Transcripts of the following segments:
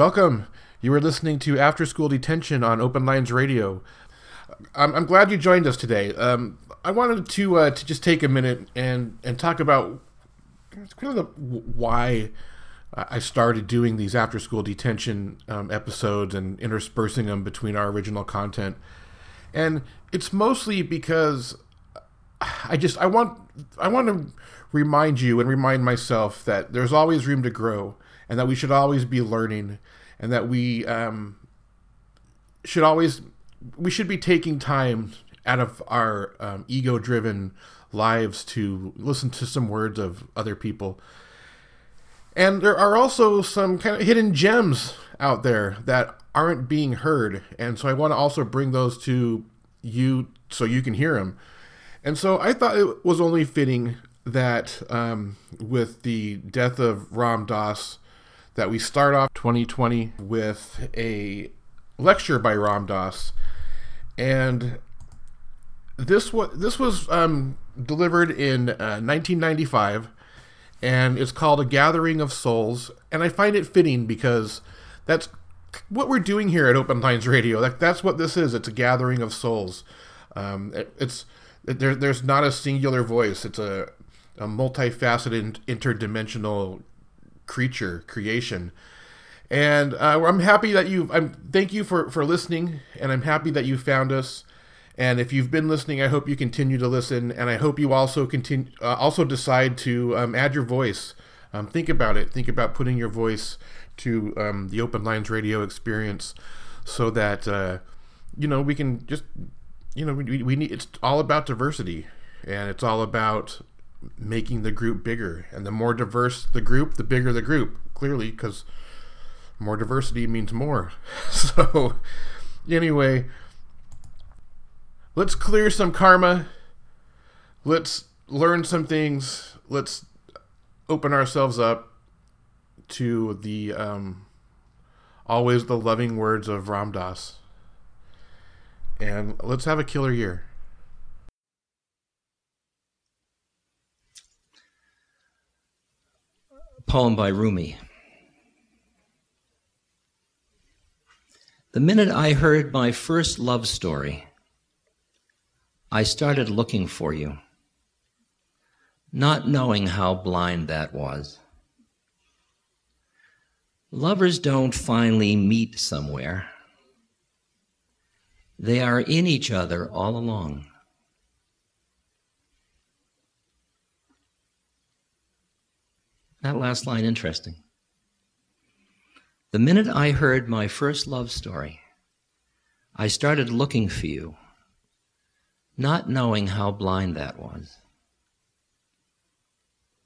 Welcome. You are listening to After School Detention on Open Lines Radio. I'm, I'm glad you joined us today. Um, I wanted to uh, to just take a minute and and talk about kind of why I started doing these after school detention um, episodes and interspersing them between our original content. And it's mostly because I just I want I want to remind you and remind myself that there's always room to grow and that we should always be learning, and that we um, should always we should be taking time out of our um, ego-driven lives to listen to some words of other people. And there are also some kind of hidden gems out there that aren't being heard, and so I want to also bring those to you so you can hear them. And so I thought it was only fitting that um, with the death of Ram Dass that we start off 2020 with a lecture by Ram Dass. And this was this was um, delivered in uh, 1995, and it's called "A Gathering of Souls." And I find it fitting because that's what we're doing here at Open Lines Radio. Like that's what this is. It's a gathering of souls. Um, it, it's there, there's not a singular voice. It's a, a multifaceted, interdimensional creature creation. And uh, I'm happy that you. I'm thank you for for listening, and I'm happy that you found us. And if you've been listening, I hope you continue to listen, and I hope you also continue uh, also decide to um, add your voice. Um, think about it. Think about putting your voice to um, the Open Lines Radio experience, so that uh, you know we can just you know we, we need. It's all about diversity, and it's all about making the group bigger. And the more diverse the group, the bigger the group. Clearly, because more diversity means more. so, anyway, let's clear some karma. Let's learn some things. Let's open ourselves up to the um, always the loving words of Ram Dass. And let's have a killer year. Poem by Rumi. The minute I heard my first love story, I started looking for you, not knowing how blind that was. Lovers don't finally meet somewhere. They are in each other all along. That last line interesting. The minute I heard my first love story, I started looking for you, not knowing how blind that was.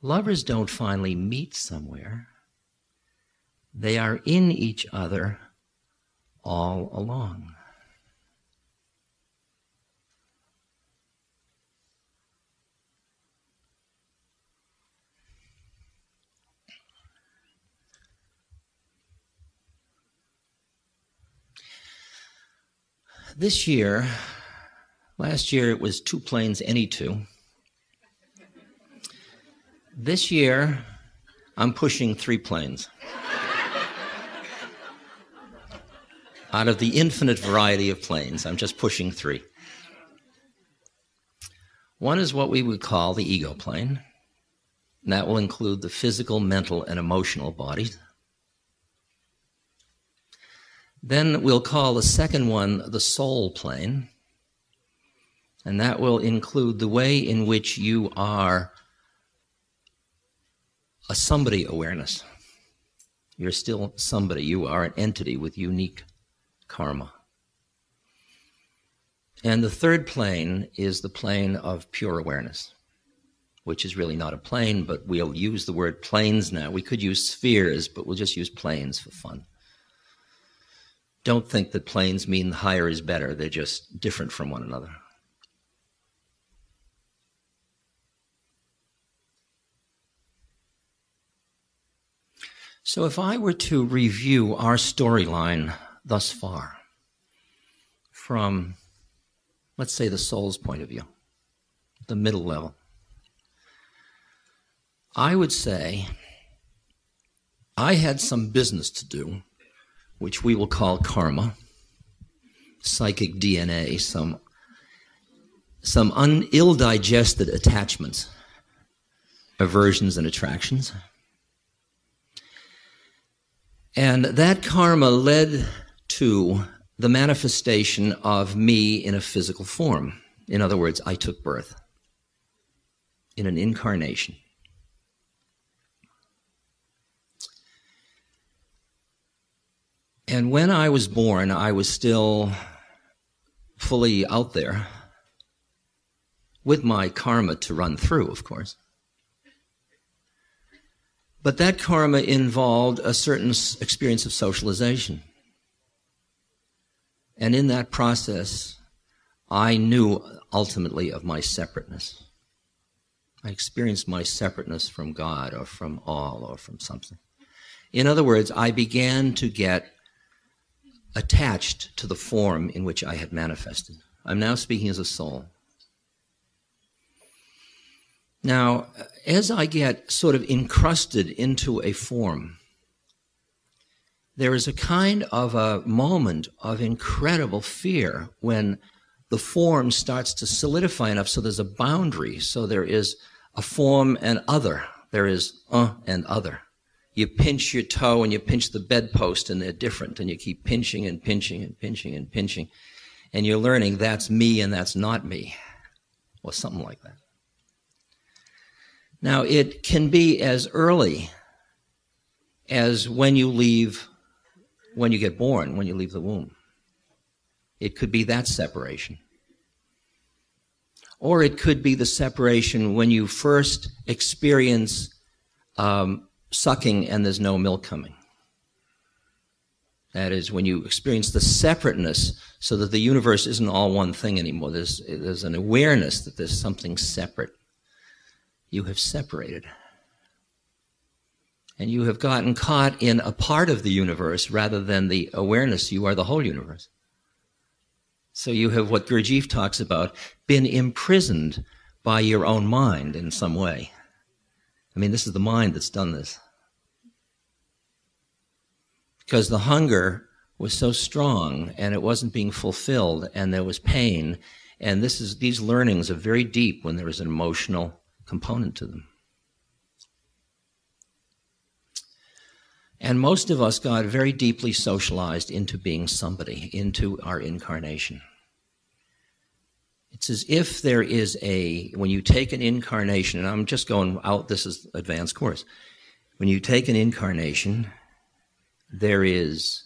Lovers don't finally meet somewhere. They are in each other all along. This year, last year it was two planes, any two. This year, I'm pushing three planes. Out of the infinite variety of planes, I'm just pushing three. One is what we would call the ego plane. And that will include the physical, mental, and emotional bodies. Then we'll call the second one the soul plane. And that will include the way in which you are a somebody awareness. You're still somebody. You are an entity with unique karma. And the third plane is the plane of pure awareness, which is really not a plane, but we'll use the word planes now. We could use spheres, but we'll just use planes for fun don't think that planes mean higher is better. They're just different from one another. So, if I were to review our storyline thus far from, let's say, the soul's point of view, the middle level, I would say I had some business to do which we will call karma, psychic DNA, some, some un, ill digested attachments, aversions, and attractions. And that karma led to the manifestation of me in a physical form. In other words, I took birth in an incarnation. And when I was born, I was still fully out there with my karma to run through, of course. But that karma involved a certain experience of socialization. And in that process, I knew ultimately of my separateness. I experienced my separateness from God or from all or from something. In other words, I began to get attached to the form in which I had manifested. I'm now speaking as a soul. Now, as I get sort of encrusted into a form, there is a kind of a moment of incredible fear when the form starts to solidify enough so there's a boundary, so there is a form and other. There is uh and other. You pinch your toe and you pinch the bedpost and they're different and you keep pinching and pinching and pinching and pinching and you're learning that's me and that's not me or something like that. Now, it can be as early as when you leave, when you get born, when you leave the womb. It could be that separation. Or it could be the separation when you first experience um, sucking and there's no milk coming. That is, when you experience the separateness so that the universe isn't all one thing anymore. There's, there's an awareness that there's something separate you have separated. And you have gotten caught in a part of the universe rather than the awareness you are the whole universe. So you have what Gurdjieff talks about, been imprisoned by your own mind in some way. I mean, this is the mind that's done this. Because the hunger was so strong and it wasn't being fulfilled and there was pain. And this is, these learnings are very deep when there is an emotional component to them. And most of us got very deeply socialized into being somebody, into our incarnation. It's as if there is a, when you take an incarnation, and I'm just going out, this is advanced course. When you take an incarnation, there is,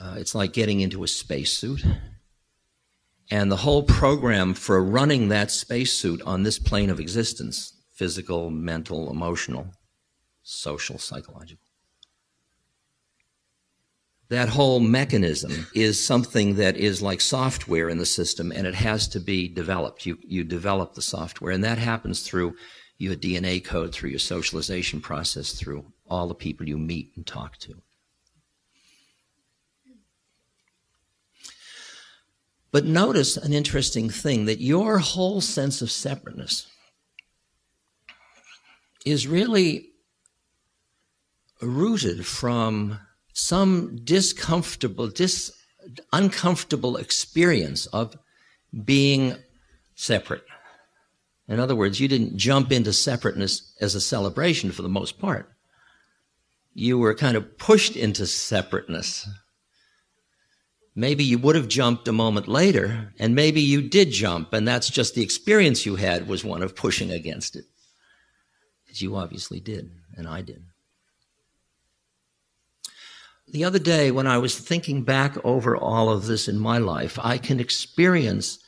uh, it's like getting into a spacesuit and the whole program for running that spacesuit on this plane of existence physical, mental, emotional, social, psychological. That whole mechanism is something that is like software in the system and it has to be developed. You, you develop the software and that happens through your DNA code, through your socialization process, through all the people you meet and talk to. But notice an interesting thing that your whole sense of separateness is really rooted from some discomfortable, dis, uncomfortable experience of being separate. In other words, you didn't jump into separateness as a celebration for the most part. You were kind of pushed into separateness Maybe you would have jumped a moment later, and maybe you did jump, and that's just the experience you had was one of pushing against it. As you obviously did, and I did. The other day, when I was thinking back over all of this in my life, I can experience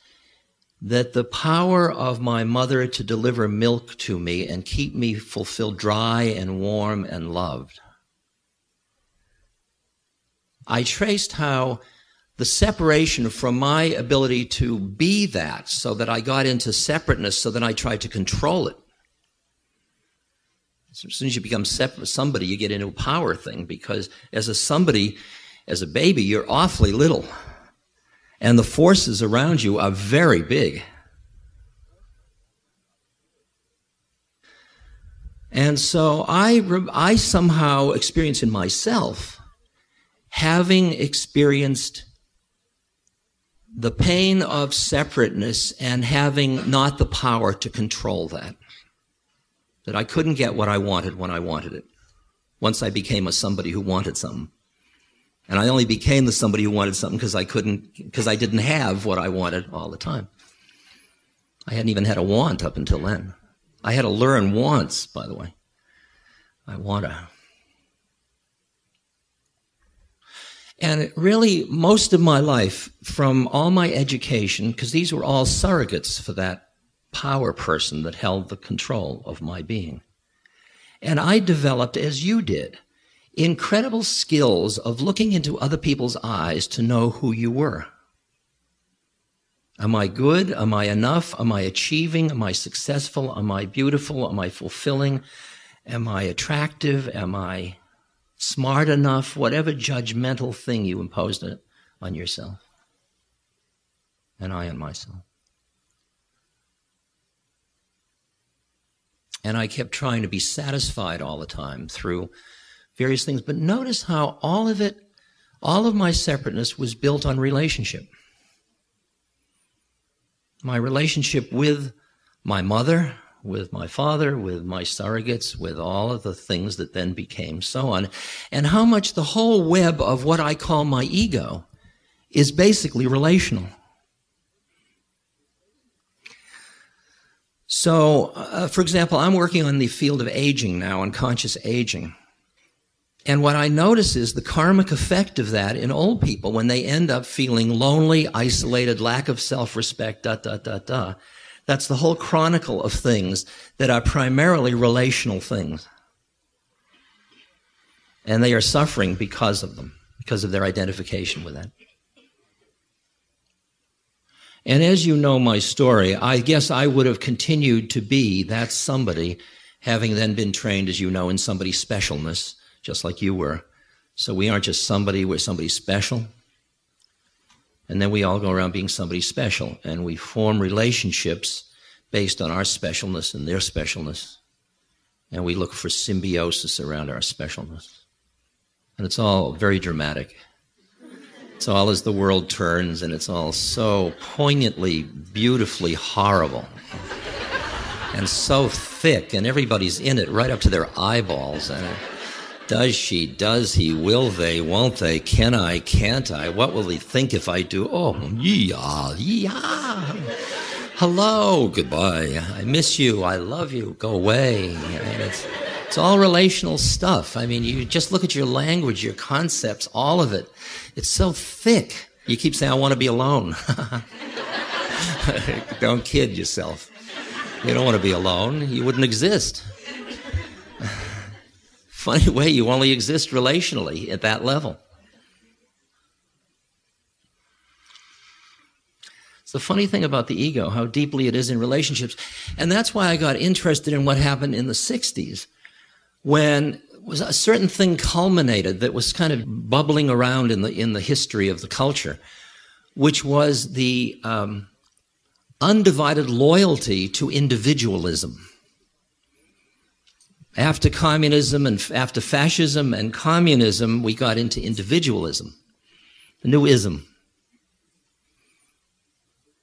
that the power of my mother to deliver milk to me and keep me fulfilled, dry and warm and loved. I traced how the separation from my ability to be that so that I got into separateness so that I tried to control it. As soon as you become separate, somebody, you get into a power thing because as a somebody, as a baby, you're awfully little. And the forces around you are very big. And so I, I somehow experience in myself having experienced the pain of separateness and having not the power to control that. That I couldn't get what I wanted when I wanted it. Once I became a somebody who wanted something. And I only became the somebody who wanted something because I couldn't, because I didn't have what I wanted all the time. I hadn't even had a want up until then. I had to learn wants, by the way. I want to And really, most of my life, from all my education, because these were all surrogates for that power person that held the control of my being. And I developed, as you did, incredible skills of looking into other people's eyes to know who you were. Am I good? Am I enough? Am I achieving? Am I successful? Am I beautiful? Am I fulfilling? Am I attractive? Am I smart enough, whatever judgmental thing you imposed on yourself and I on myself. And I kept trying to be satisfied all the time through various things. But notice how all of it, all of my separateness was built on relationship. My relationship with my mother, with my father, with my surrogates, with all of the things that then became so on, and how much the whole web of what I call my ego is basically relational. So, uh, for example, I'm working on the field of aging now, on conscious aging. And what I notice is the karmic effect of that in old people when they end up feeling lonely, isolated, lack of self-respect, da, da, da, da. That's the whole chronicle of things that are primarily relational things. And they are suffering because of them, because of their identification with that. And as you know my story, I guess I would have continued to be that somebody, having then been trained, as you know, in somebody's specialness, just like you were. So we aren't just somebody, we're somebody special. And then we all go around being somebody special, and we form relationships based on our specialness and their specialness. And we look for symbiosis around our specialness. And it's all very dramatic. It's all as the world turns, and it's all so poignantly, beautifully horrible. and so thick, and everybody's in it right up to their eyeballs. And does she, does he, will they, won't they, can I, can't I, what will he think if I do? Oh, yeah, yeah. Hello, goodbye. I miss you. I love you. Go away. It's, it's all relational stuff. I mean, you just look at your language, your concepts, all of it. It's so thick. You keep saying, I want to be alone. don't kid yourself. You don't want to be alone. You wouldn't exist. Funny way, you only exist relationally at that level. It's the funny thing about the ego, how deeply it is in relationships. And that's why I got interested in what happened in the 60s when was a certain thing culminated that was kind of bubbling around in the in the history of the culture, which was the um, undivided loyalty to individualism. After communism and after fascism and communism, we got into individualism, the new ism.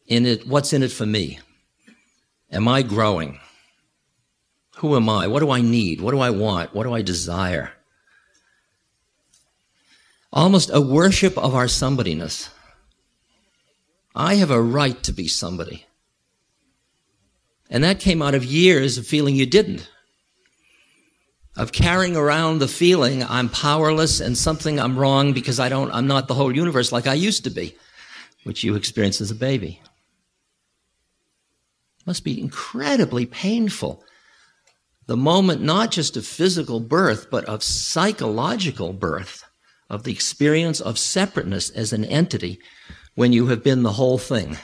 In it, what's in it for me? Am I growing? Who am I? What do I need? What do I want? What do I desire? Almost a worship of our somebodyness. I have a right to be somebody. And that came out of years of feeling you didn't. Of carrying around the feeling I'm powerless and something I'm wrong because I don't, I'm not the whole universe like I used to be, which you experienced as a baby. It must be incredibly painful the moment not just of physical birth, but of psychological birth, of the experience of separateness as an entity when you have been the whole thing.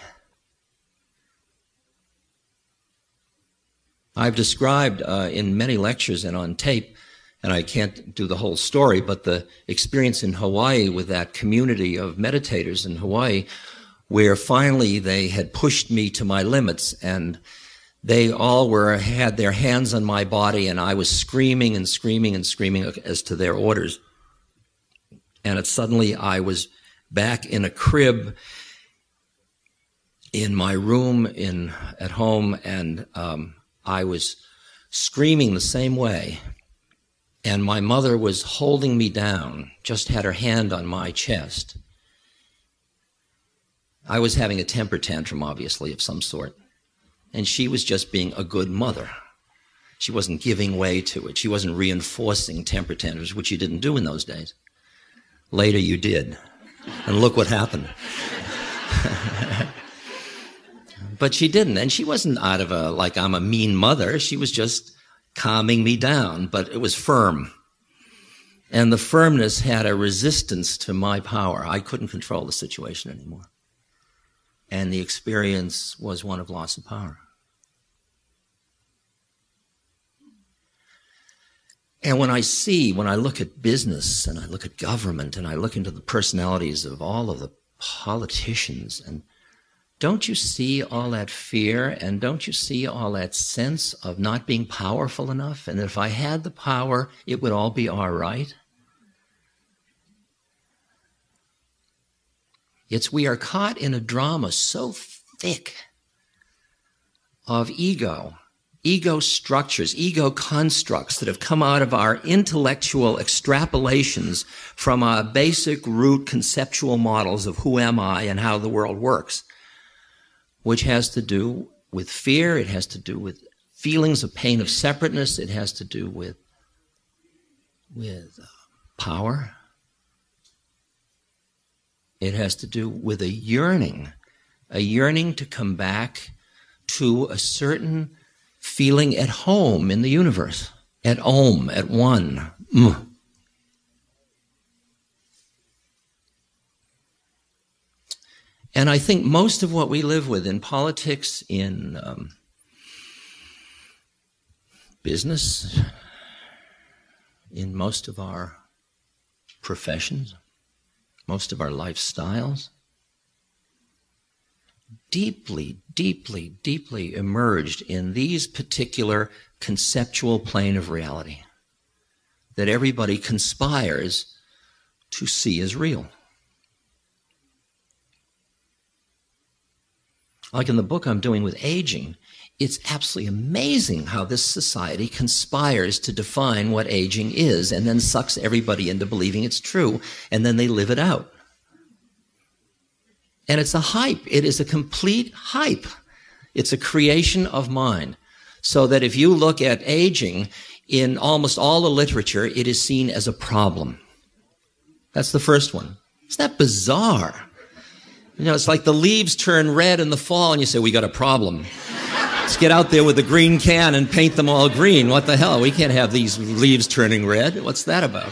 I've described uh, in many lectures and on tape, and I can't do the whole story, but the experience in Hawaii with that community of meditators in Hawaii, where finally they had pushed me to my limits and they all were had their hands on my body and I was screaming and screaming and screaming as to their orders. And it, suddenly I was back in a crib in my room in at home and um, I was screaming the same way. And my mother was holding me down, just had her hand on my chest. I was having a temper tantrum, obviously, of some sort and she was just being a good mother. She wasn't giving way to it. She wasn't reinforcing temper tantrums, which you didn't do in those days. Later you did. And look what happened. but she didn't. And she wasn't out of a, like, I'm a mean mother. She was just calming me down, but it was firm. And the firmness had a resistance to my power. I couldn't control the situation anymore. And the experience was one of loss of power. And when I see, when I look at business and I look at government and I look into the personalities of all of the politicians and don't you see all that fear and don't you see all that sense of not being powerful enough? And if I had the power, it would all be all right? It's we are caught in a drama so thick of ego, ego structures, ego constructs that have come out of our intellectual extrapolations from our basic root conceptual models of who am I and how the world works which has to do with fear, it has to do with feelings of pain of separateness, it has to do with, with uh, power. It has to do with a yearning, a yearning to come back to a certain feeling at home in the universe, at home, at one. Mm. And I think most of what we live with in politics, in um, business, in most of our professions, most of our lifestyles, deeply, deeply, deeply emerged in these particular conceptual plane of reality that everybody conspires to see as real. Like in the book I'm doing with aging, it's absolutely amazing how this society conspires to define what aging is and then sucks everybody into believing it's true, and then they live it out. And it's a hype. It is a complete hype. It's a creation of mind. So that if you look at aging in almost all the literature, it is seen as a problem. That's the first one. Isn't that bizarre? You know, it's like the leaves turn red in the fall and you say, we got a problem. Let's get out there with the green can and paint them all green. What the hell? We can't have these leaves turning red. What's that about?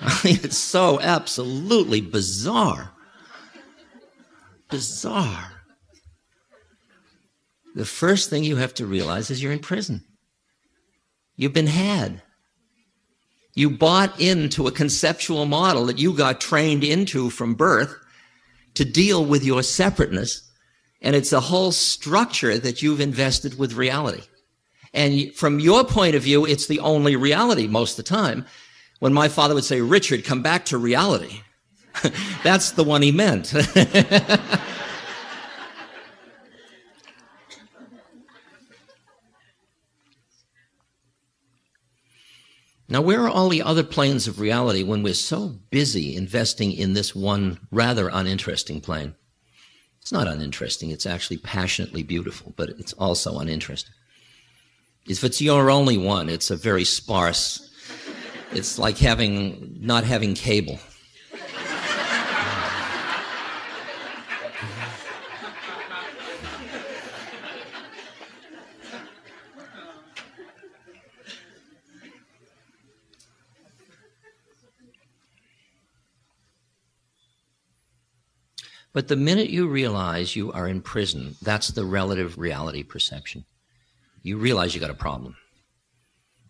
I mean, it's so absolutely bizarre. Bizarre. The first thing you have to realize is you're in prison. You've been had. You bought into a conceptual model that you got trained into from birth to deal with your separateness. And it's a whole structure that you've invested with reality. And from your point of view, it's the only reality most of the time. When my father would say, Richard, come back to reality, that's the one he meant. Now, where are all the other planes of reality when we're so busy investing in this one rather uninteresting plane? It's not uninteresting, it's actually passionately beautiful, but it's also uninteresting. If it's your only one, it's a very sparse, it's like having, not having cable. But the minute you realize you are in prison, that's the relative reality perception. You realize you got a problem.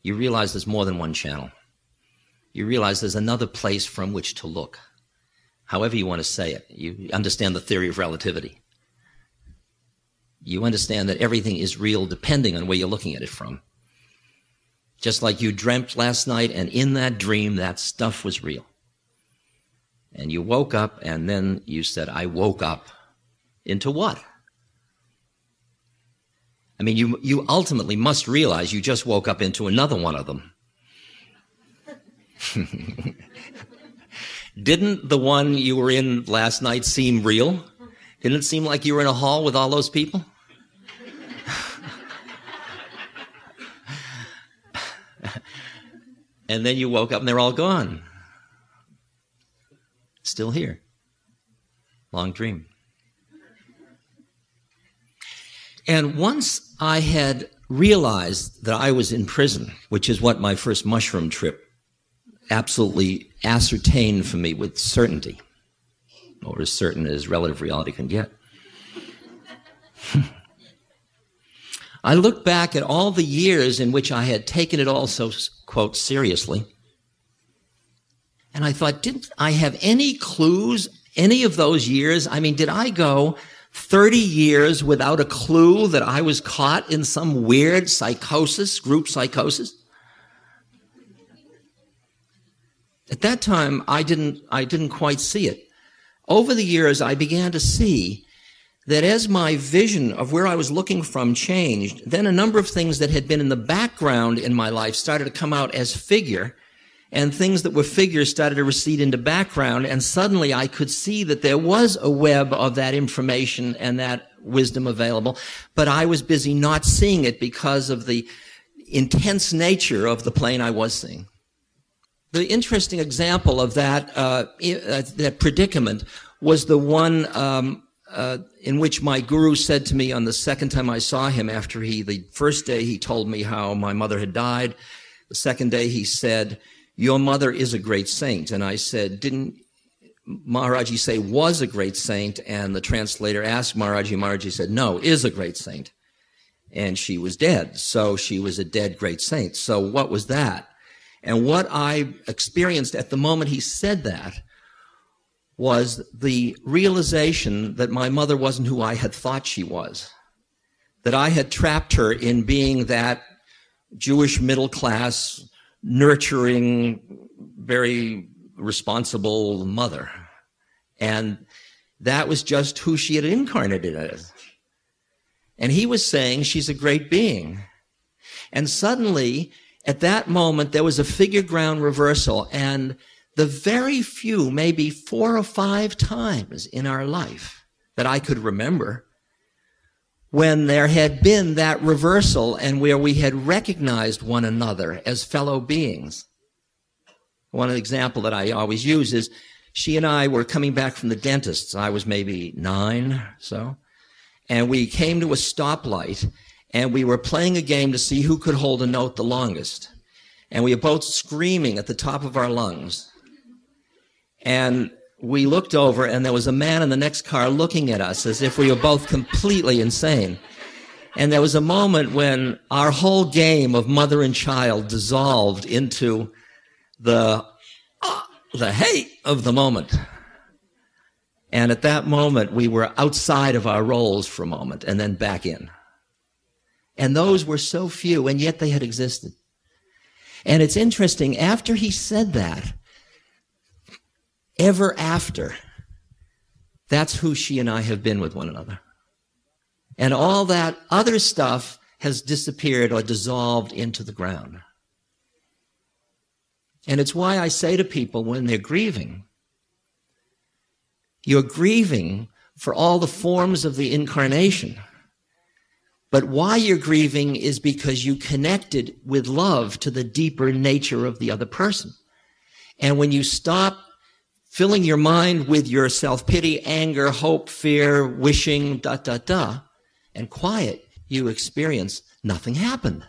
You realize there's more than one channel. You realize there's another place from which to look. However you want to say it, you understand the theory of relativity. You understand that everything is real depending on where you're looking at it from. Just like you dreamt last night, and in that dream, that stuff was real. And you woke up, and then you said, I woke up into what? I mean, you, you ultimately must realize you just woke up into another one of them. Didn't the one you were in last night seem real? Didn't it seem like you were in a hall with all those people? and then you woke up and they're all gone still here. Long dream. And once I had realized that I was in prison, which is what my first mushroom trip absolutely ascertained for me with certainty, or as certain as relative reality can get. I look back at all the years in which I had taken it all so, quote, seriously and I thought, didn't I have any clues any of those years? I mean, did I go 30 years without a clue that I was caught in some weird psychosis, group psychosis. At that time, I didn't, I didn't quite see it. Over the years, I began to see that as my vision of where I was looking from changed, then a number of things that had been in the background in my life started to come out as figure, and things that were figures started to recede into background, and suddenly I could see that there was a web of that information and that wisdom available, but I was busy not seeing it because of the intense nature of the plane I was seeing. The interesting example of that, uh, uh that predicament was the one um, uh, in which my guru said to me on the second time I saw him after he, the first day he told me how my mother had died. The second day he said, your mother is a great saint. And I said, didn't Maharaji say was a great saint? And the translator asked Maharaji, Maharaji said, no, is a great saint. And she was dead. So she was a dead great saint. So what was that? And what I experienced at the moment he said that was the realization that my mother wasn't who I had thought she was. That I had trapped her in being that Jewish middle class, nurturing, very responsible mother. And that was just who she had incarnated as. And he was saying she's a great being. And suddenly, at that moment, there was a figure ground reversal and the very few, maybe four or five times in our life that I could remember when there had been that reversal and where we had recognized one another as fellow beings. One example that I always use is she and I were coming back from the dentist. I was maybe nine, so. And we came to a stoplight and we were playing a game to see who could hold a note the longest. And we were both screaming at the top of our lungs. And we looked over and there was a man in the next car looking at us as if we were both completely insane. And there was a moment when our whole game of mother and child dissolved into the, uh, the hate of the moment. And at that moment, we were outside of our roles for a moment and then back in. And those were so few, and yet they had existed. And it's interesting, after he said that, ever after. That's who she and I have been with one another. And all that other stuff has disappeared or dissolved into the ground. And it's why I say to people when they're grieving, you're grieving for all the forms of the incarnation. But why you're grieving is because you connected with love to the deeper nature of the other person. And when you stop filling your mind with your self-pity, anger, hope, fear, wishing, da, da, da, and quiet, you experience nothing happened.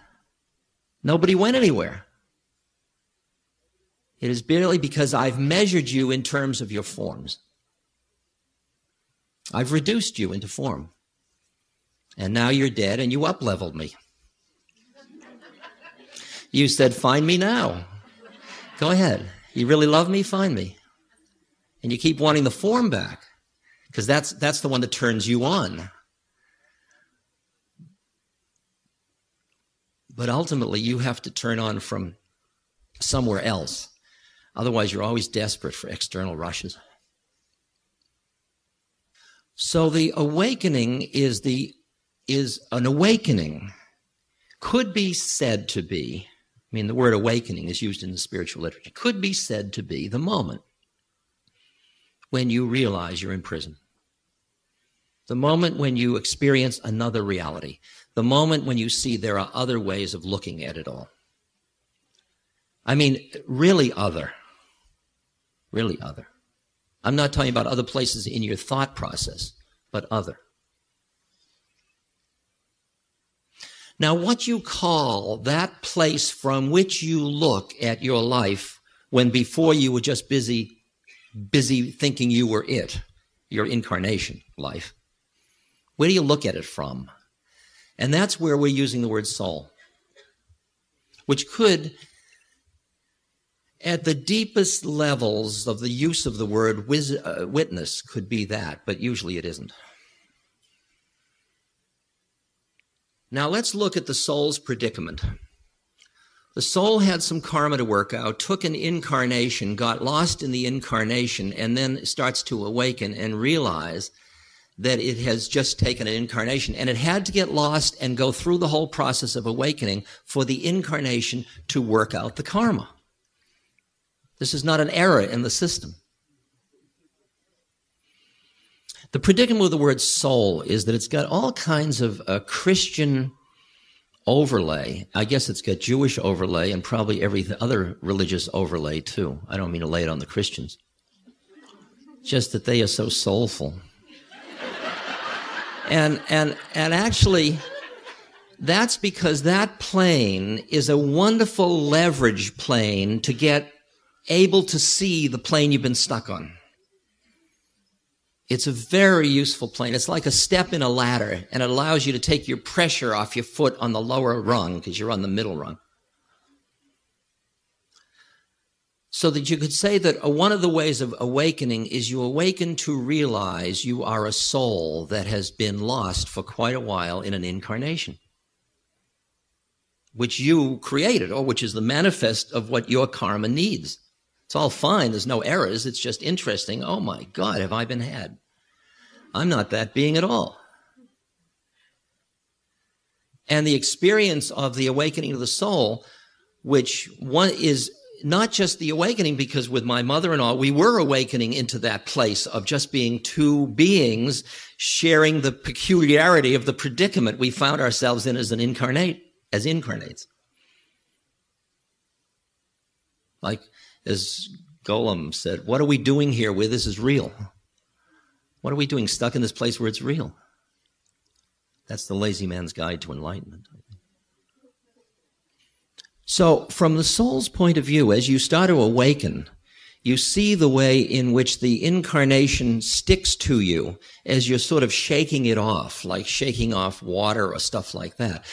Nobody went anywhere. It is barely because I've measured you in terms of your forms. I've reduced you into form. And now you're dead and you up-leveled me. You said, find me now. Go ahead. You really love me? Find me and you keep wanting the form back because that's that's the one that turns you on. But ultimately you have to turn on from somewhere else. Otherwise you're always desperate for external rushes. So the awakening is the is an awakening. Could be said to be i mean the word awakening is used in the spiritual literature could be said to be the moment when you realize you're in prison. The moment when you experience another reality. The moment when you see there are other ways of looking at it all. I mean, really other. Really other. I'm not talking about other places in your thought process, but other. Now, what you call that place from which you look at your life when before you were just busy busy thinking you were it, your incarnation life? Where do you look at it from? And that's where we're using the word soul, which could, at the deepest levels of the use of the word wiz- uh, witness, could be that, but usually it isn't. Now let's look at the soul's predicament. The soul had some karma to work out, took an incarnation, got lost in the incarnation, and then starts to awaken and realize that it has just taken an incarnation. And it had to get lost and go through the whole process of awakening for the incarnation to work out the karma. This is not an error in the system. The predicament with the word soul is that it's got all kinds of uh, Christian overlay. I guess it's got Jewish overlay and probably every other religious overlay too. I don't mean to lay it on the Christians. Just that they are so soulful. and and and actually that's because that plane is a wonderful leverage plane to get able to see the plane you've been stuck on. It's a very useful plane. It's like a step in a ladder, and it allows you to take your pressure off your foot on the lower rung because you're on the middle rung. So that you could say that uh, one of the ways of awakening is you awaken to realize you are a soul that has been lost for quite a while in an incarnation, which you created, or which is the manifest of what your karma needs. It's all fine. There's no errors. It's just interesting. Oh my God, have I been had? I'm not that being at all. And the experience of the awakening of the soul, which one is not just the awakening, because with my mother and all, we were awakening into that place of just being two beings sharing the peculiarity of the predicament we found ourselves in as an incarnate, as incarnates. Like, as Golas said, what are we doing here where this is real? What are we doing stuck in this place where it's real? That's the lazy man's guide to enlightenment. So, from the soul's point of view, as you start to awaken, you see the way in which the incarnation sticks to you as you're sort of shaking it off, like shaking off water or stuff like that.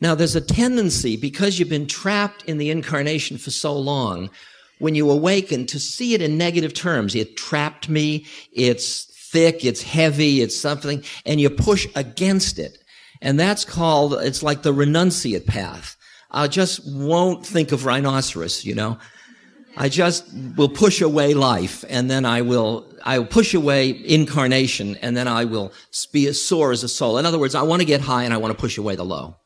Now, there's a tendency, because you've been trapped in the incarnation for so long, when you awaken, to see it in negative terms. It trapped me. It's thick, it's heavy, it's something, and you push against it. And that's called, it's like the renunciate path. I just won't think of rhinoceros, you know. I just will push away life and then I will, I will push away incarnation and then I will be as sore as a soul. In other words, I want to get high and I want to push away the low.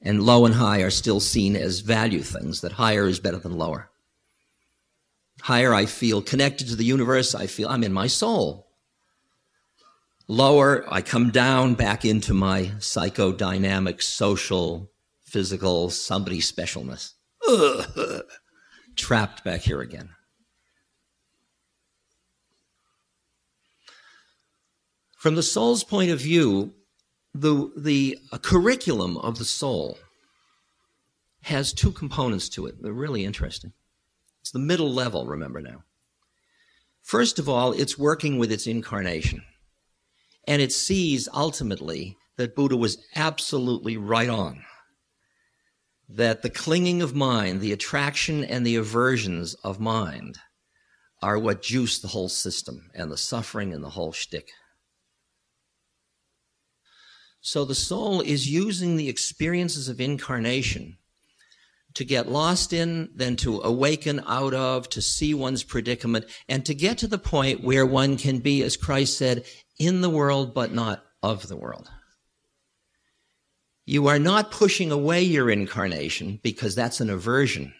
And low and high are still seen as value things, that higher is better than lower. Higher, I feel connected to the universe. I feel I'm in my soul. Lower, I come down back into my psychodynamic, social, physical, somebody specialness. Trapped back here again. From the soul's point of view, the, the uh, curriculum of the soul has two components to it. They're really interesting. It's the middle level, remember now. First of all, it's working with its incarnation. And it sees ultimately that Buddha was absolutely right on. That the clinging of mind, the attraction and the aversions of mind are what juice the whole system and the suffering and the whole shtick. So the soul is using the experiences of incarnation to get lost in, then to awaken out of, to see one's predicament, and to get to the point where one can be, as Christ said, in the world, but not of the world. You are not pushing away your incarnation because that's an aversion.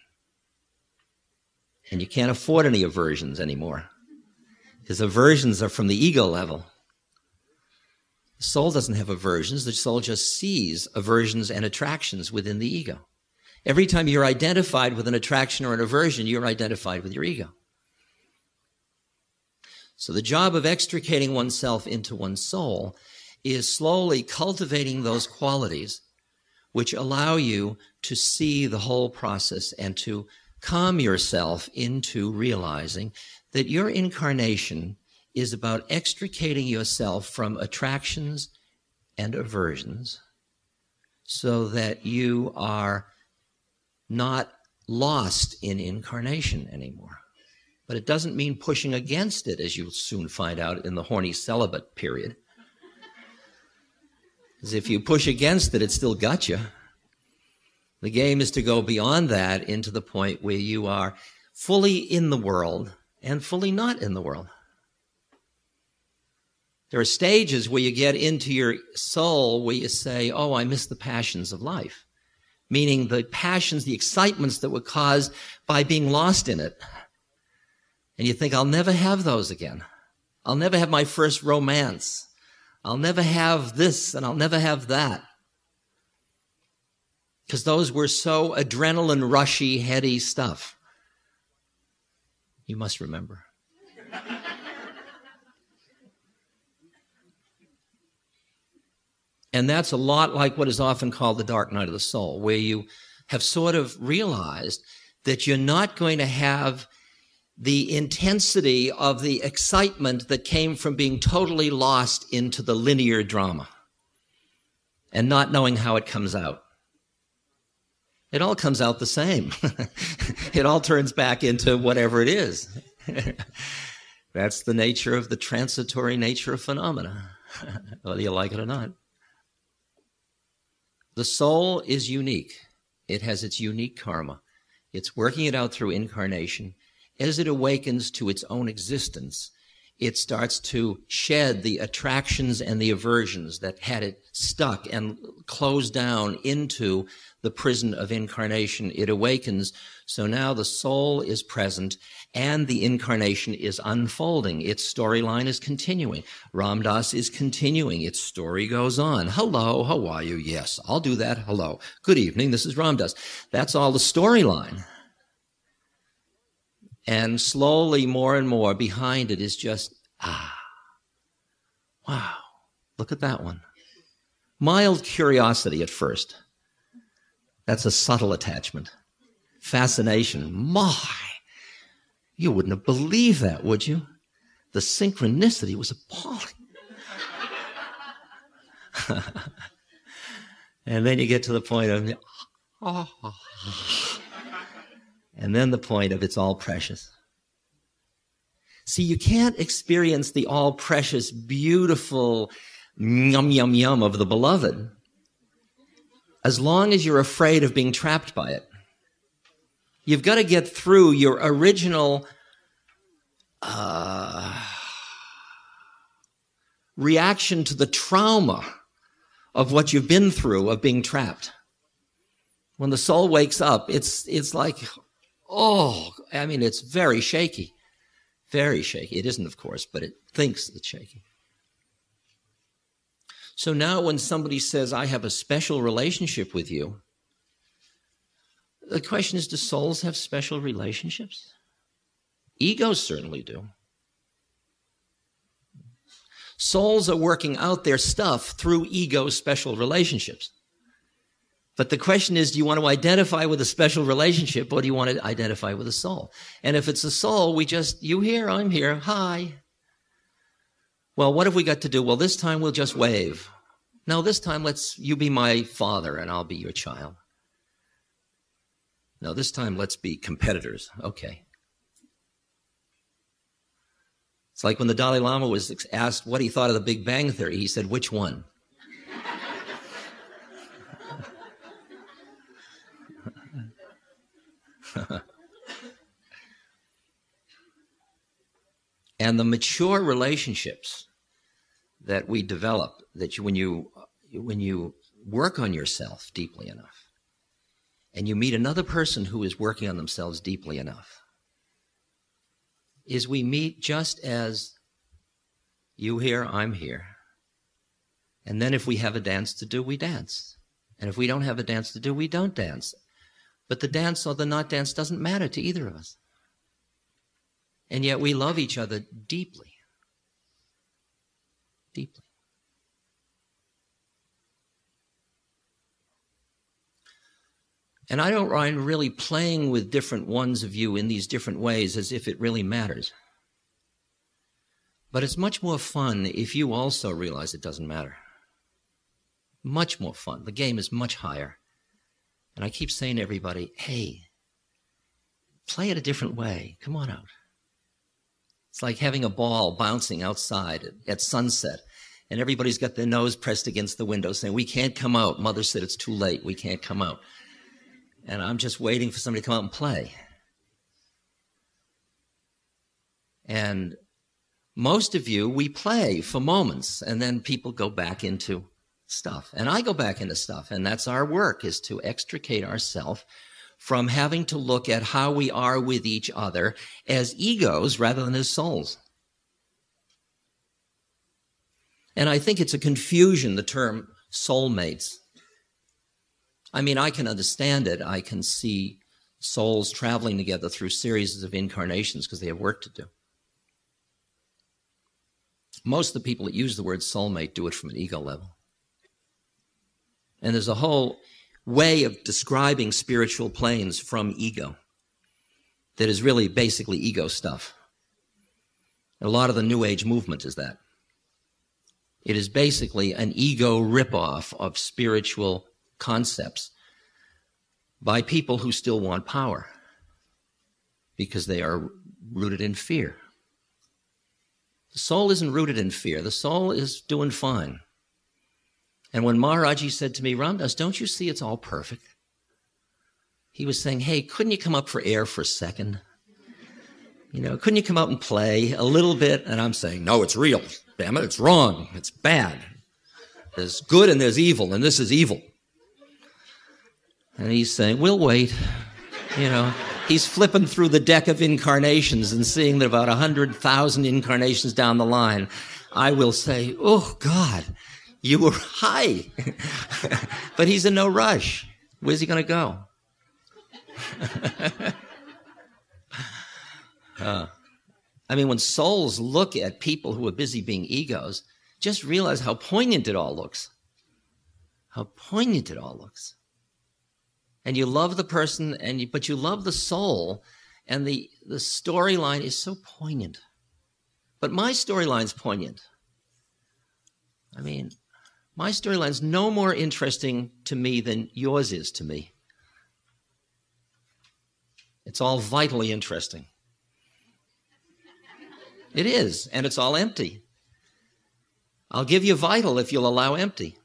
And you can't afford any aversions anymore. Because aversions are from the ego level. Soul doesn't have aversions. The soul just sees aversions and attractions within the ego. Every time you're identified with an attraction or an aversion, you're identified with your ego. So the job of extricating oneself into one's soul is slowly cultivating those qualities which allow you to see the whole process and to calm yourself into realizing that your incarnation is about extricating yourself from attractions and aversions so that you are not lost in incarnation anymore. But it doesn't mean pushing against it, as you'll soon find out in the horny celibate period. Because if you push against it, it still got you. The game is to go beyond that into the point where you are fully in the world and fully not in the world. There are stages where you get into your soul where you say, Oh, I miss the passions of life. Meaning the passions, the excitements that were caused by being lost in it. And you think, I'll never have those again. I'll never have my first romance. I'll never have this and I'll never have that. Because those were so adrenaline rushy, heady stuff. You must remember. And that's a lot like what is often called the dark night of the soul, where you have sort of realized that you're not going to have the intensity of the excitement that came from being totally lost into the linear drama and not knowing how it comes out. It all comes out the same. it all turns back into whatever it is. That's the nature of the transitory nature of phenomena, whether you like it or not. The soul is unique. It has its unique karma. It's working it out through incarnation. As it awakens to its own existence, it starts to shed the attractions and the aversions that had it stuck and closed down into the prison of incarnation. It awakens. So now the soul is present and the incarnation is unfolding. Its storyline is continuing. Ram Dass is continuing. Its story goes on. Hello, how are you? Yes, I'll do that. Hello. Good evening. This is Ram Dass. That's all the storyline. And slowly, more and more, behind it is just, ah, wow, look at that one. Mild curiosity at first. That's a subtle attachment. Fascination. My, you wouldn't have believed that, would you? The synchronicity was appalling. and then you get to the point of, oh. and then the point of it's all precious. See, you can't experience the all precious, beautiful yum, yum, yum of the beloved as long as you're afraid of being trapped by it. You've got to get through your original uh, reaction to the trauma of what you've been through of being trapped. When the soul wakes up, it's, it's like, oh, I mean, it's very shaky. Very shaky. It isn't, of course, but it thinks it's shaky. So now when somebody says, I have a special relationship with you, the question is, do souls have special relationships? Egos certainly do. Souls are working out their stuff through ego special relationships. But the question is, do you want to identify with a special relationship or do you want to identify with a soul? And if it's a soul, we just, you here, I'm here, hi. Well, what have we got to do? Well, this time we'll just wave. No, this time let's you be my father and I'll be your child. No, this time let's be competitors. Okay. It's like when the Dalai Lama was asked what he thought of the Big Bang Theory, he said, which one? and the mature relationships that we develop that you, when you when you work on yourself deeply enough and you meet another person who is working on themselves deeply enough is we meet just as you here i'm here. And then if we have a dance to do we dance. And if we don't have a dance to do we don't dance. But the dance or the not dance doesn't matter to either of us. And yet we love each other deeply. Deeply. And I don't mind really playing with different ones of you in these different ways as if it really matters. But it's much more fun if you also realize it doesn't matter. Much more fun. The game is much higher. And I keep saying to everybody, hey, play it a different way. Come on out. It's like having a ball bouncing outside at sunset and everybody's got their nose pressed against the window saying, We can't come out. Mother said it's too late. We can't come out. And I'm just waiting for somebody to come out and play. And most of you, we play for moments and then people go back into stuff. And I go back into stuff. And that's our work is to extricate ourselves from having to look at how we are with each other as egos rather than as souls. And I think it's a confusion, the term soulmates. I mean, I can understand it. I can see souls traveling together through series of incarnations because they have work to do. Most of the people that use the word soulmate do it from an ego level. And there's a whole way of describing spiritual planes from ego that is really basically ego stuff. a lot of the New Age movement is that. It is basically an ego ripoff of spiritual concepts by people who still want power because they are rooted in fear. The soul isn't rooted in fear. The soul is doing fine. And when Maharaji said to me, Ram Dass, don't you see it's all perfect? He was saying, hey, couldn't you come up for air for a second? You know, couldn't you come out and play a little bit? And I'm saying, no, it's real. Damn it, it's wrong. It's bad. There's good and there's evil, and this is evil. And he's saying, we'll wait. You know, he's flipping through the deck of incarnations and seeing that about 100,000 incarnations down the line, I will say, oh, God, you were high. but he's in no rush. Where's he going to go? uh, I mean, when souls look at people who are busy being egos, just realize how poignant it all looks. How poignant it all looks. And you love the person, and you, but you love the soul, and the, the storyline is so poignant. But my storyline's poignant. I mean, my storyline's no more interesting to me than yours is to me. It's all vitally interesting. It is, and it's all empty. I'll give you vital if you'll allow empty.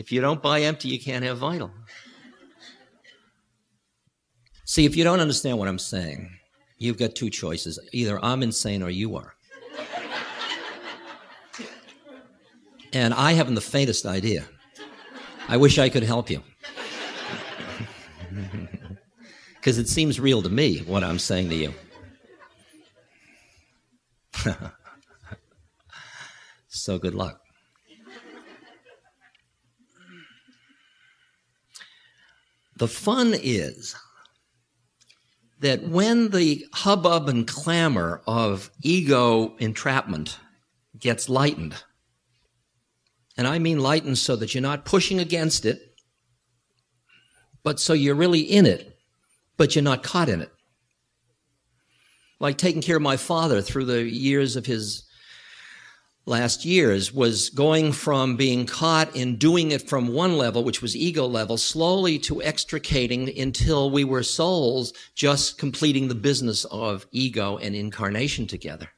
If you don't buy empty, you can't have vital. See, if you don't understand what I'm saying, you've got two choices. Either I'm insane or you are. And I haven't the faintest idea. I wish I could help you because it seems real to me what I'm saying to you. so good luck. The fun is that when the hubbub and clamor of ego entrapment gets lightened, and I mean lightened so that you're not pushing against it, but so you're really in it but you're not caught in it. Like taking care of my father through the years of his last years was going from being caught in doing it from one level, which was ego level, slowly to extricating until we were souls just completing the business of ego and incarnation together.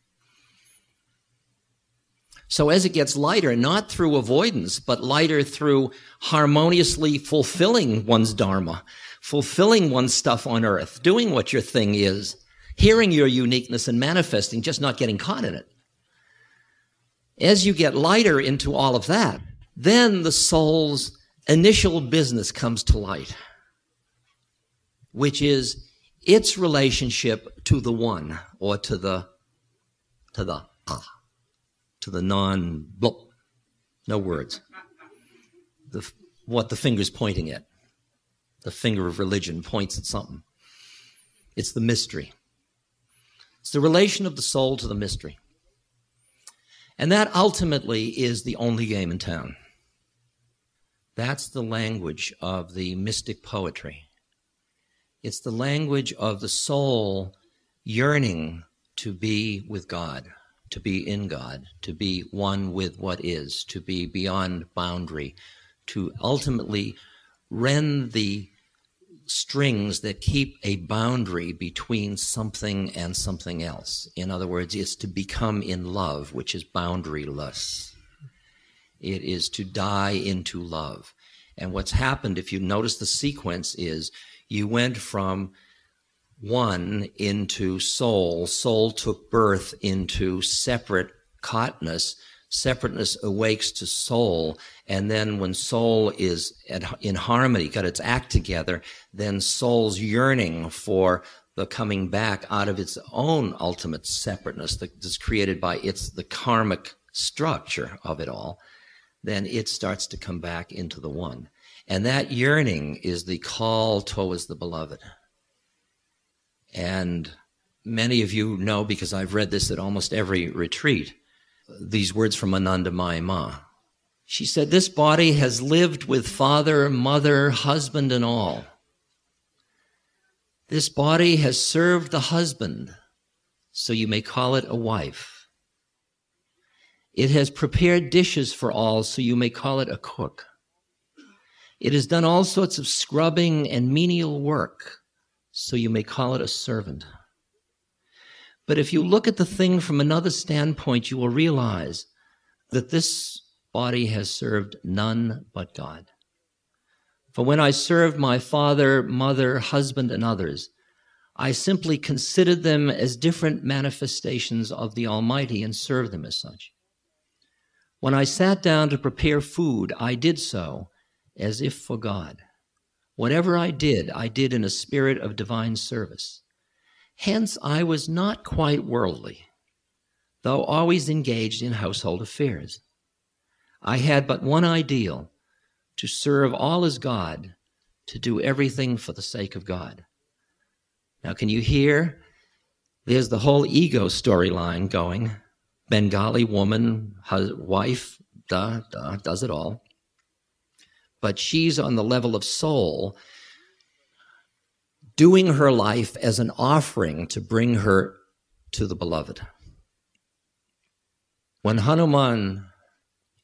So as it gets lighter, not through avoidance, but lighter through harmoniously fulfilling one's dharma, fulfilling one's stuff on earth, doing what your thing is, hearing your uniqueness and manifesting, just not getting caught in it. As you get lighter into all of that, then the soul's initial business comes to light, which is its relationship to the one or to the, to the ah, to the non, no words. The, what the finger's pointing at the finger of religion points at something. It's the mystery. It's the relation of the soul to the mystery. And that ultimately is the only game in town. That's the language of the mystic poetry. It's the language of the soul yearning to be with God, to be in God, to be one with what is, to be beyond boundary, to ultimately rend the strings that keep a boundary between something and something else. In other words, it's to become in love, which is boundaryless. It is to die into love. And what's happened, if you notice the sequence, is you went from one into soul. Soul took birth into separate cotness. Separateness awakes to soul. And then when soul is at, in harmony, got its act together, then soul's yearning for the coming back out of its own ultimate separateness that's created by its the karmic structure of it all, then it starts to come back into the one. And that yearning is the call towards the beloved. And many of you know, because I've read this at almost every retreat, these words from Anandamayi Ma. She said, This body has lived with father, mother, husband, and all. This body has served the husband, so you may call it a wife. It has prepared dishes for all, so you may call it a cook. It has done all sorts of scrubbing and menial work, so you may call it a servant. But if you look at the thing from another standpoint, you will realize that this body has served none but God. For when I served my father, mother, husband, and others, I simply considered them as different manifestations of the Almighty and served them as such. When I sat down to prepare food, I did so as if for God. Whatever I did, I did in a spirit of divine service. Hence, I was not quite worldly, though always engaged in household affairs. I had but one ideal to serve all as God, to do everything for the sake of God. Now, can you hear? There's the whole ego storyline going. Bengali woman, wife, duh, duh, does it all but she's on the level of soul, doing her life as an offering to bring her to the beloved. When Hanuman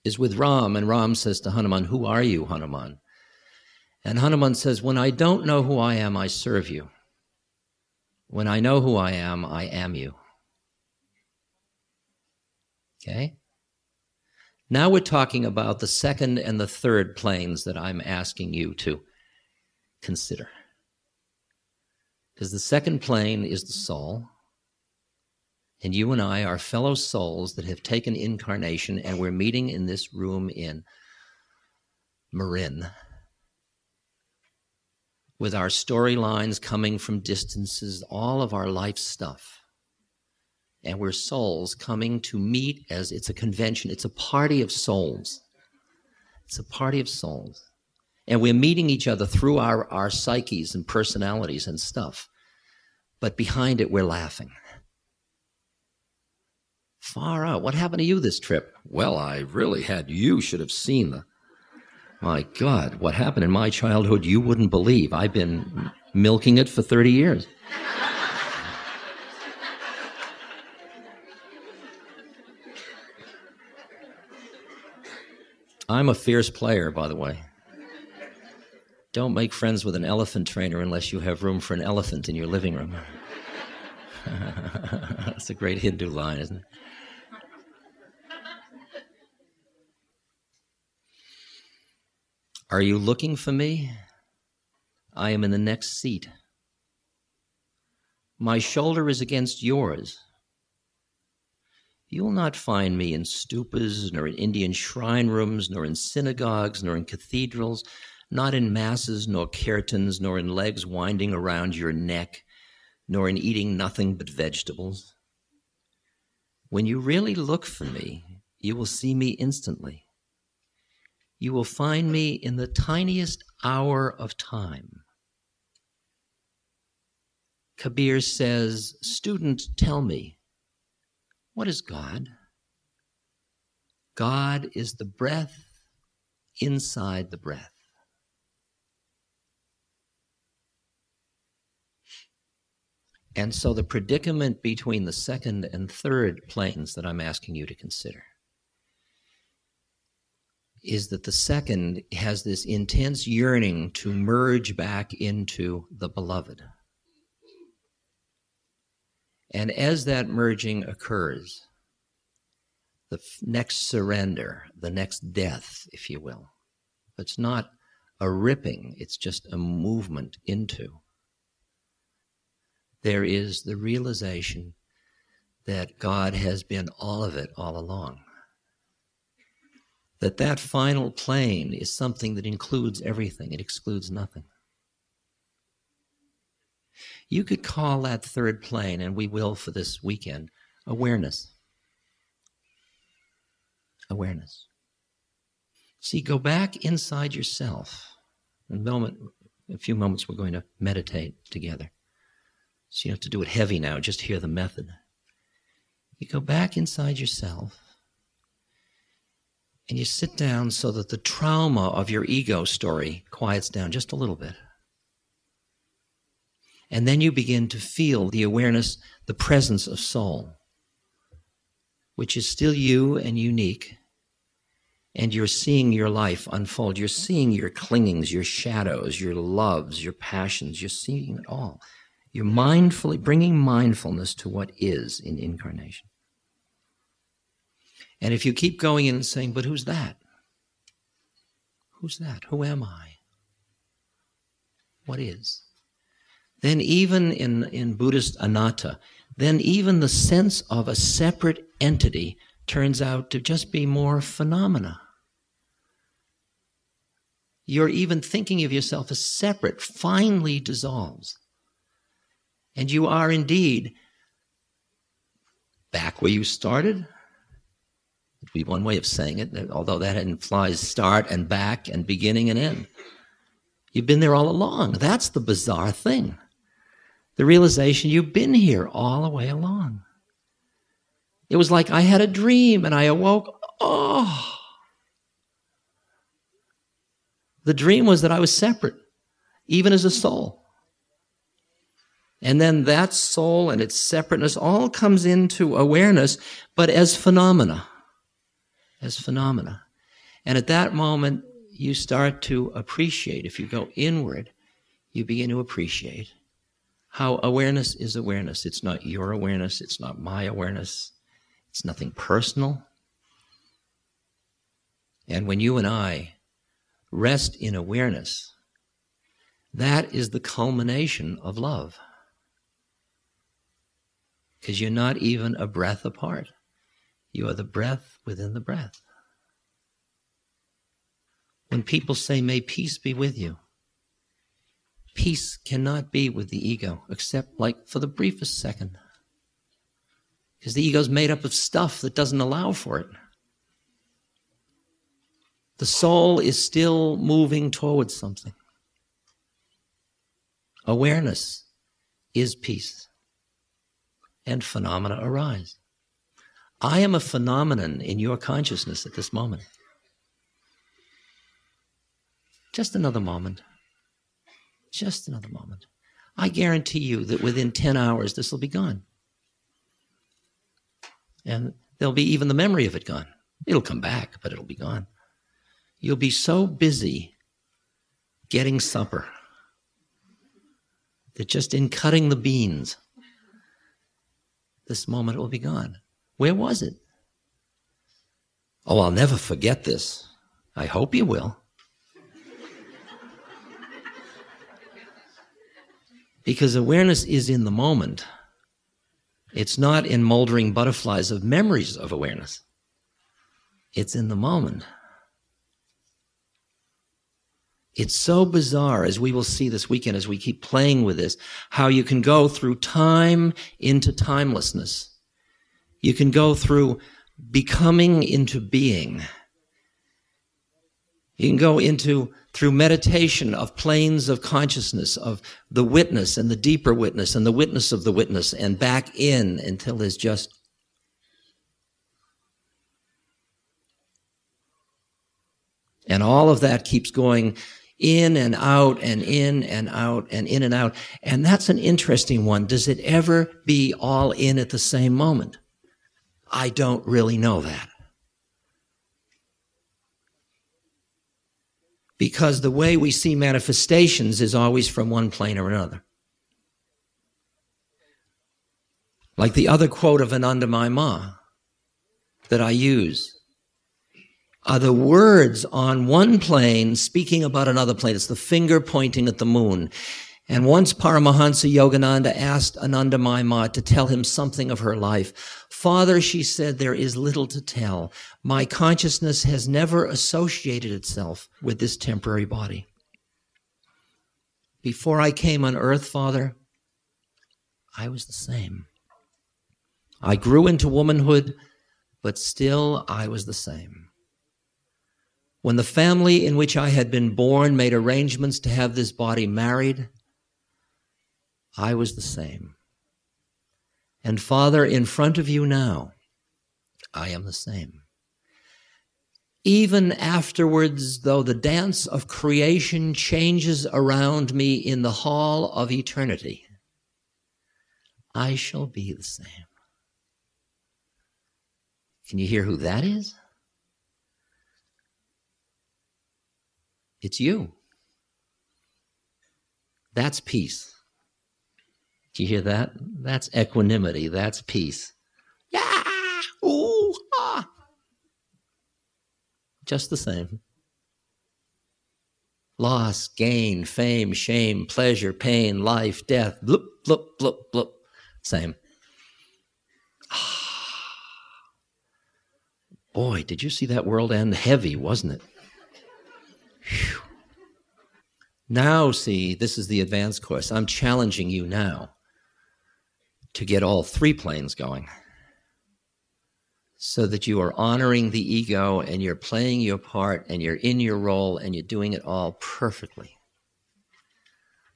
is with Ram, and Ram says to Hanuman, Who are you, Hanuman? And Hanuman says, When I don't know who I am, I serve you. When I know who I am, I am you. Okay? Now we're talking about the second and the third planes that I'm asking you to consider. Because the second plane is the soul, and you and I are fellow souls that have taken incarnation, and we're meeting in this room in Marin with our storylines coming from distances, all of our life stuff and we're souls coming to meet as it's a convention, it's a party of souls. It's a party of souls. And we're meeting each other through our, our psyches and personalities and stuff. But behind it, we're laughing. Far out. What happened to you this trip? Well, I really had. You should have seen the. My God, what happened in my childhood, you wouldn't believe. I've been milking it for 30 years. I'm a fierce player, by the way. Don't make friends with an elephant trainer unless you have room for an elephant in your living room. That's a great Hindu line, isn't it? Are you looking for me? I am in the next seat. My shoulder is against yours. You'll not find me in stupas, nor in Indian shrine rooms, nor in synagogues, nor in cathedrals, not in masses, nor kirtans, nor in legs winding around your neck, nor in eating nothing but vegetables. When you really look for me, you will see me instantly. You will find me in the tiniest hour of time. Kabir says, Student, tell me, what is God? God is the breath inside the breath. And so the predicament between the second and third planes that I'm asking you to consider is that the second has this intense yearning to merge back into the beloved. And as that merging occurs, the next surrender, the next death, if you will, it's not a ripping, it's just a movement into. There is the realization that God has been all of it all along. That that final plane is something that includes everything, it excludes nothing. You could call that third plane, and we will for this weekend, awareness. Awareness. See, go back inside yourself. In a moment, a few moments, we're going to meditate together. So you have to do it heavy now, just hear the method. You go back inside yourself and you sit down so that the trauma of your ego story quiets down just a little bit. And then you begin to feel the awareness, the presence of soul, which is still you and unique. And you're seeing your life unfold. You're seeing your clingings, your shadows, your loves, your passions. You're seeing it all. You're mindfully bringing mindfulness to what is in incarnation. And if you keep going in and saying, but who's that? Who's that? Who am I? What is? then even in, in Buddhist anatta, then even the sense of a separate entity turns out to just be more phenomena. You're even thinking of yourself as separate, finally dissolves. And you are indeed back where you started. It would be one way of saying it, although that implies start and back and beginning and end. You've been there all along. That's the bizarre thing the realization you've been here all the way along. It was like I had a dream and I awoke. Oh. The dream was that I was separate, even as a soul. And then that soul and its separateness all comes into awareness, but as phenomena. As phenomena. And at that moment, you start to appreciate. If you go inward, you begin to appreciate how awareness is awareness. It's not your awareness, it's not my awareness, it's nothing personal. And when you and I rest in awareness, that is the culmination of love. Because you're not even a breath apart. You are the breath within the breath. When people say, May peace be with you, Peace cannot be with the ego, except like for the briefest second. Because the ego is made up of stuff that doesn't allow for it. The soul is still moving towards something. Awareness is peace, and phenomena arise. I am a phenomenon in your consciousness at this moment. Just another moment. Just another moment. I guarantee you that within 10 hours, this will be gone. And there'll be even the memory of it gone. It'll come back, but it'll be gone. You'll be so busy getting supper that just in cutting the beans, this moment will be gone. Where was it? Oh, I'll never forget this. I hope you will. Because awareness is in the moment. It's not in moldering butterflies of memories of awareness. It's in the moment. It's so bizarre, as we will see this weekend as we keep playing with this, how you can go through time into timelessness. You can go through becoming into being. You can go into, through meditation of planes of consciousness, of the witness and the deeper witness and the witness of the witness, and back in until there's just And all of that keeps going in and out and in and out and in and out. And that's an interesting one. Does it ever be all in at the same moment? I don't really know that. because the way we see manifestations is always from one plane or another. Like the other quote of Ananda Ma that I use are the words on one plane speaking about another plane. It's the finger pointing at the moon. And once Paramahansa Yogananda asked Anandamayi Ma to tell him something of her life. Father, she said, there is little to tell. My consciousness has never associated itself with this temporary body. Before I came on earth, Father, I was the same. I grew into womanhood, but still I was the same. When the family in which I had been born made arrangements to have this body married, I was the same. And Father, in front of you now, I am the same. Even afterwards, though the dance of creation changes around me in the hall of eternity, I shall be the same. Can you hear who that is? It's you. That's peace. Do you hear that? That's equanimity. That's peace. Yeah. Ooh. Ah. Just the same. Loss, gain, fame, shame, pleasure, pain, life, death. Bloop, bloop, bloop, bloop. Same. Ah. Boy, did you see that world end heavy, wasn't it? Whew. Now, see, this is the advanced course. I'm challenging you now to get all three planes going so that you are honoring the ego and you're playing your part and you're in your role and you're doing it all perfectly.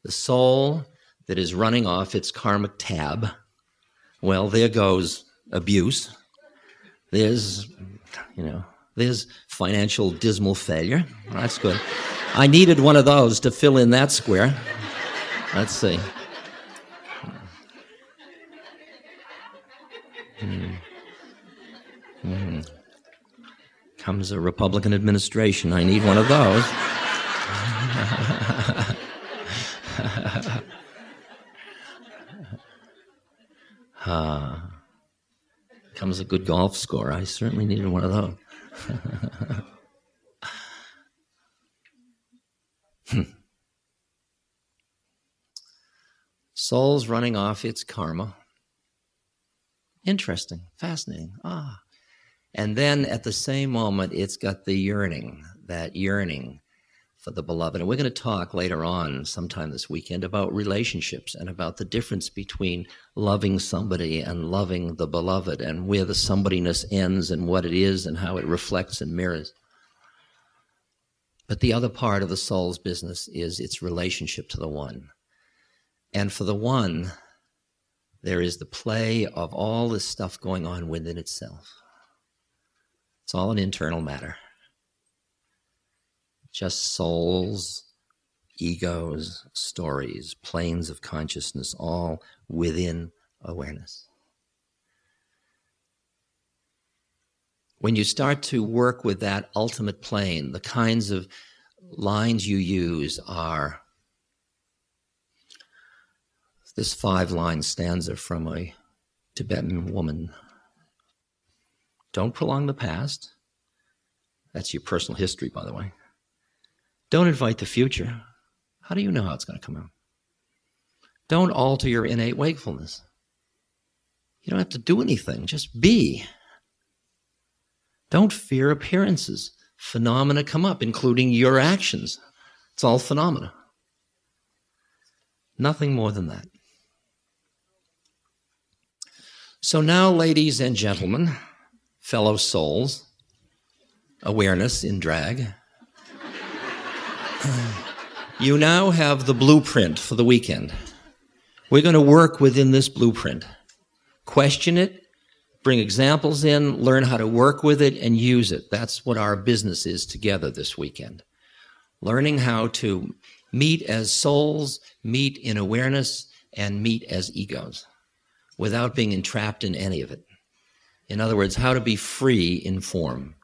The soul that is running off its karmic tab, well, there goes abuse. There's, you know, there's financial dismal failure. That's good. I needed one of those to fill in that square. Let's see. Mm. Mm. Comes a Republican administration. I need one of those. uh, comes a good golf score. I certainly needed one of those. Hmm. Soul's running off its karma Interesting, fascinating. Ah. And then at the same moment, it's got the yearning, that yearning for the beloved. And we're going to talk later on, sometime this weekend, about relationships and about the difference between loving somebody and loving the beloved and where the somebodyness ends and what it is and how it reflects and mirrors. But the other part of the soul's business is its relationship to the one. And for the one, there is the play of all this stuff going on within itself. It's all an internal matter. Just souls, egos, stories, planes of consciousness, all within awareness. When you start to work with that ultimate plane, the kinds of lines you use are this five line stanza from a Tibetan woman. Don't prolong the past. That's your personal history, by the way. Don't invite the future. How do you know how it's going to come out? Don't alter your innate wakefulness. You don't have to do anything, just be. Don't fear appearances. Phenomena come up, including your actions. It's all phenomena. Nothing more than that. So now, ladies and gentlemen, fellow souls, awareness in drag, you now have the blueprint for the weekend. We're going to work within this blueprint, question it, bring examples in, learn how to work with it, and use it. That's what our business is together this weekend. Learning how to meet as souls, meet in awareness, and meet as egos without being entrapped in any of it. In other words, how to be free in form.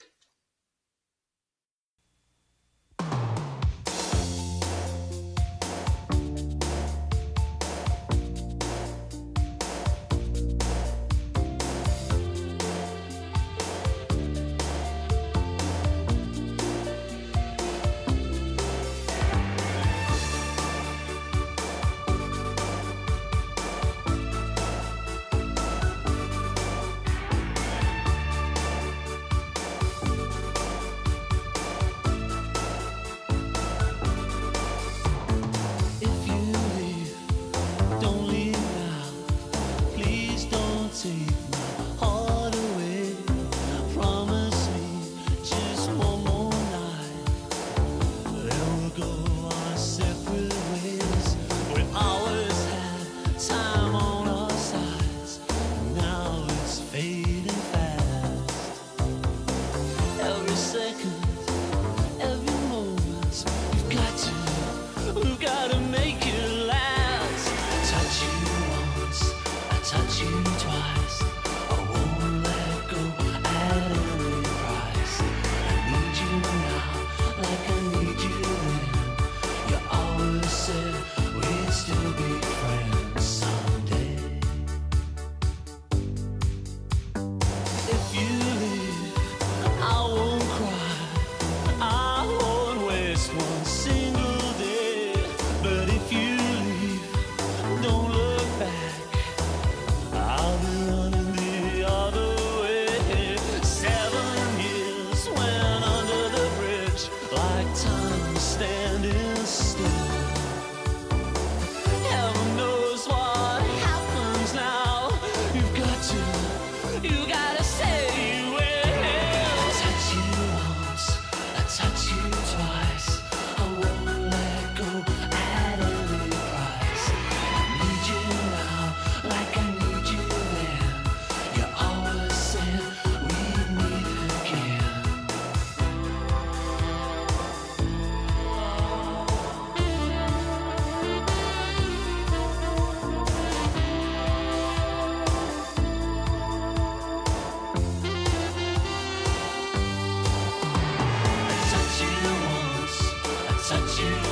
You